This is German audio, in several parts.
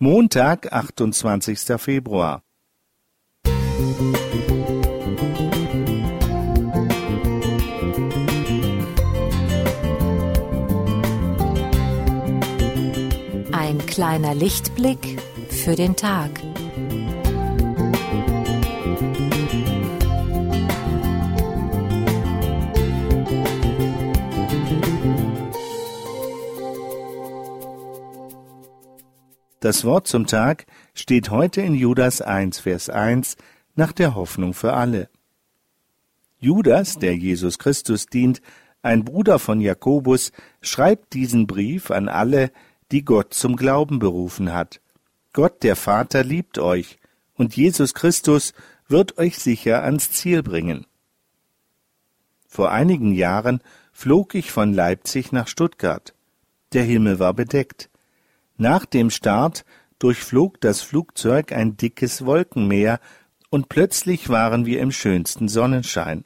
Montag, 28. Februar. Ein kleiner Lichtblick für den Tag. Das Wort zum Tag steht heute in Judas 1, Vers 1 nach der Hoffnung für alle. Judas, der Jesus Christus dient, ein Bruder von Jakobus, schreibt diesen Brief an alle, die Gott zum Glauben berufen hat. Gott der Vater liebt euch, und Jesus Christus wird euch sicher ans Ziel bringen. Vor einigen Jahren flog ich von Leipzig nach Stuttgart. Der Himmel war bedeckt. Nach dem Start durchflog das Flugzeug ein dickes Wolkenmeer, und plötzlich waren wir im schönsten Sonnenschein.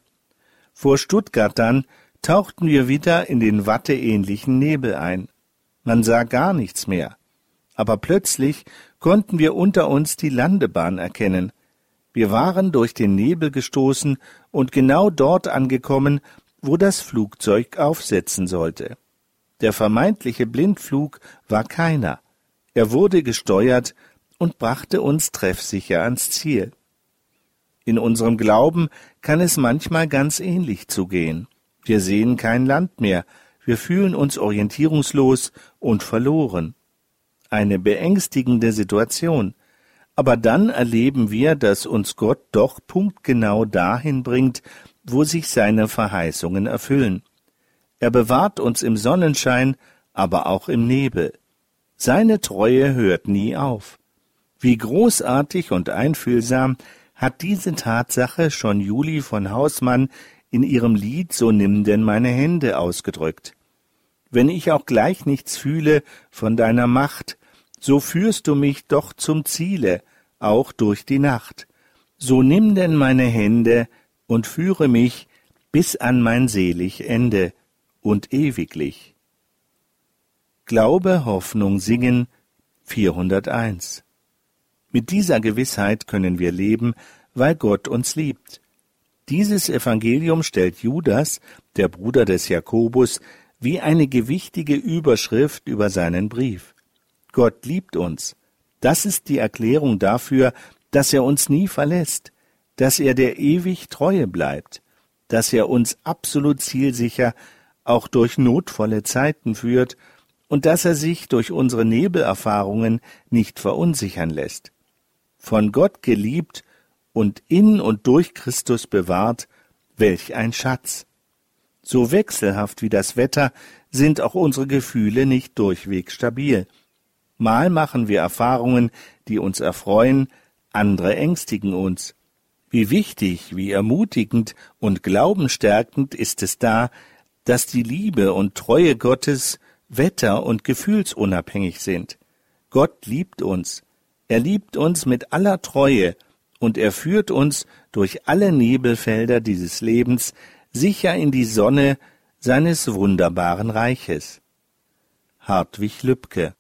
Vor Stuttgart dann tauchten wir wieder in den watteähnlichen Nebel ein. Man sah gar nichts mehr. Aber plötzlich konnten wir unter uns die Landebahn erkennen. Wir waren durch den Nebel gestoßen und genau dort angekommen, wo das Flugzeug aufsetzen sollte. Der vermeintliche Blindflug war keiner. Er wurde gesteuert und brachte uns treffsicher ans Ziel. In unserem Glauben kann es manchmal ganz ähnlich zugehen. Wir sehen kein Land mehr, wir fühlen uns orientierungslos und verloren. Eine beängstigende Situation. Aber dann erleben wir, dass uns Gott doch punktgenau dahin bringt, wo sich seine Verheißungen erfüllen. Er bewahrt uns im Sonnenschein, aber auch im Nebel. Seine Treue hört nie auf. Wie großartig und einfühlsam hat diese Tatsache schon Juli von Hausmann in ihrem Lied So nimm denn meine Hände ausgedrückt. Wenn ich auch gleich nichts fühle von deiner Macht, so führst du mich doch zum Ziele, auch durch die Nacht. So nimm denn meine Hände und führe mich bis an mein selig Ende und ewiglich. Glaube, Hoffnung, Singen 401. Mit dieser Gewissheit können wir leben, weil Gott uns liebt. Dieses Evangelium stellt Judas, der Bruder des Jakobus, wie eine gewichtige Überschrift über seinen Brief. Gott liebt uns. Das ist die Erklärung dafür, dass er uns nie verlässt, dass er der ewig Treue bleibt, dass er uns absolut zielsicher auch durch notvolle Zeiten führt und dass er sich durch unsere Nebelerfahrungen nicht verunsichern lässt. Von Gott geliebt und in und durch Christus bewahrt, welch ein Schatz. So wechselhaft wie das Wetter sind auch unsere Gefühle nicht durchweg stabil. Mal machen wir Erfahrungen, die uns erfreuen, andere ängstigen uns. Wie wichtig, wie ermutigend und glaubenstärkend ist es da, dass die Liebe und Treue Gottes wetter- und gefühlsunabhängig sind. Gott liebt uns. Er liebt uns mit aller Treue und er führt uns durch alle Nebelfelder dieses Lebens sicher in die Sonne seines wunderbaren Reiches. Hartwig Lübcke